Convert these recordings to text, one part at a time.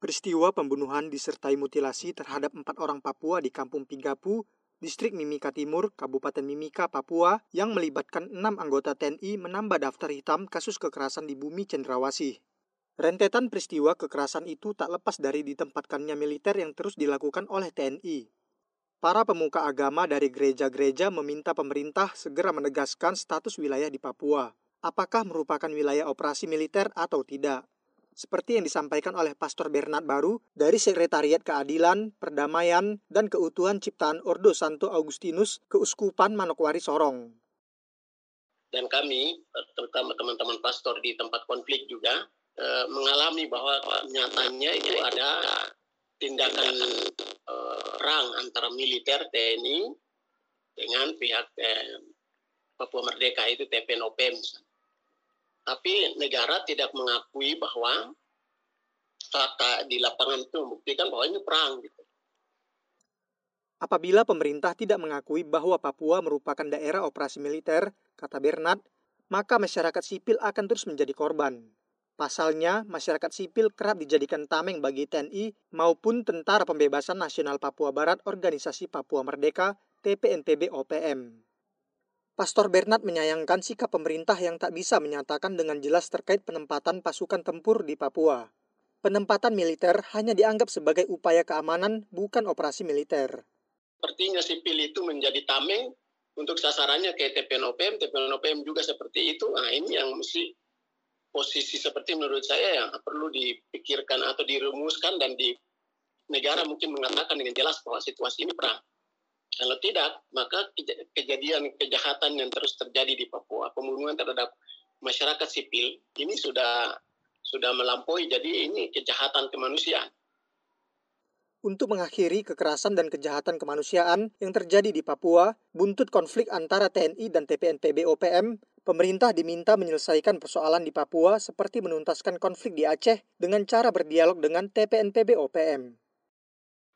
Peristiwa pembunuhan disertai mutilasi terhadap empat orang Papua di Kampung Pigapu, Distrik Mimika Timur, Kabupaten Mimika, Papua, yang melibatkan enam anggota TNI menambah daftar hitam kasus kekerasan di bumi Cendrawasih. Rentetan peristiwa kekerasan itu tak lepas dari ditempatkannya militer yang terus dilakukan oleh TNI. Para pemuka agama dari gereja-gereja meminta pemerintah segera menegaskan status wilayah di Papua. Apakah merupakan wilayah operasi militer atau tidak? Seperti yang disampaikan oleh Pastor Bernard Baru dari Sekretariat Keadilan, Perdamaian, dan Keutuhan Ciptaan Ordo Santo Augustinus Keuskupan Manokwari Sorong. Dan kami, terutama teman-teman pastor di tempat konflik juga, eh, mengalami bahwa nyatanya itu ada tindakan eh, perang antara militer TNI dengan pihak eh, Papua Merdeka itu TPNOP misalnya tapi negara tidak mengakui bahwa fakta di lapangan itu membuktikan bahwa ini perang gitu. Apabila pemerintah tidak mengakui bahwa Papua merupakan daerah operasi militer, kata Bernard, maka masyarakat sipil akan terus menjadi korban. Pasalnya, masyarakat sipil kerap dijadikan tameng bagi TNI maupun Tentara Pembebasan Nasional Papua Barat Organisasi Papua Merdeka TPNPB OPM. Pastor Bernard menyayangkan sikap pemerintah yang tak bisa menyatakan dengan jelas terkait penempatan pasukan tempur di Papua. Penempatan militer hanya dianggap sebagai upaya keamanan, bukan operasi militer. Sepertinya sipil itu menjadi tameng untuk sasarannya ke TPNOPM, TPNOPM juga seperti itu. Nah ini yang mesti posisi seperti menurut saya yang perlu dipikirkan atau dirumuskan dan di negara mungkin mengatakan dengan jelas bahwa situasi ini perang. Kalau tidak, maka kejadian kejahatan yang terus terjadi di Papua, pembunuhan terhadap masyarakat sipil, ini sudah sudah melampaui. Jadi ini kejahatan kemanusiaan. Untuk mengakhiri kekerasan dan kejahatan kemanusiaan yang terjadi di Papua, buntut konflik antara TNI dan TPNPB OPM, pemerintah diminta menyelesaikan persoalan di Papua seperti menuntaskan konflik di Aceh dengan cara berdialog dengan TPNPB OPM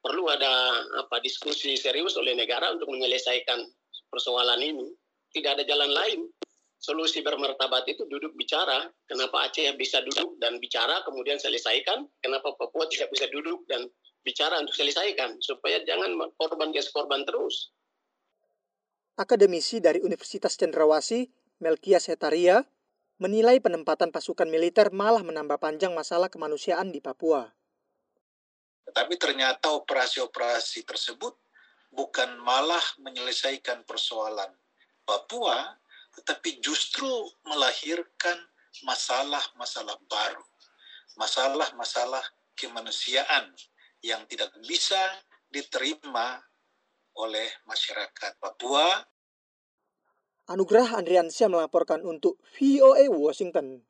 perlu ada apa diskusi serius oleh negara untuk menyelesaikan persoalan ini. Tidak ada jalan lain. Solusi bermartabat itu duduk bicara. Kenapa Aceh bisa duduk dan bicara kemudian selesaikan? Kenapa Papua tidak bisa duduk dan bicara untuk selesaikan? Supaya jangan korban gas korban terus. Akademisi dari Universitas Cendrawasih, Melkia Setaria, menilai penempatan pasukan militer malah menambah panjang masalah kemanusiaan di Papua. Tetapi ternyata operasi-operasi tersebut bukan malah menyelesaikan persoalan Papua, tetapi justru melahirkan masalah-masalah baru. Masalah-masalah kemanusiaan yang tidak bisa diterima oleh masyarakat Papua. Anugerah Andriansyah melaporkan untuk VOA Washington.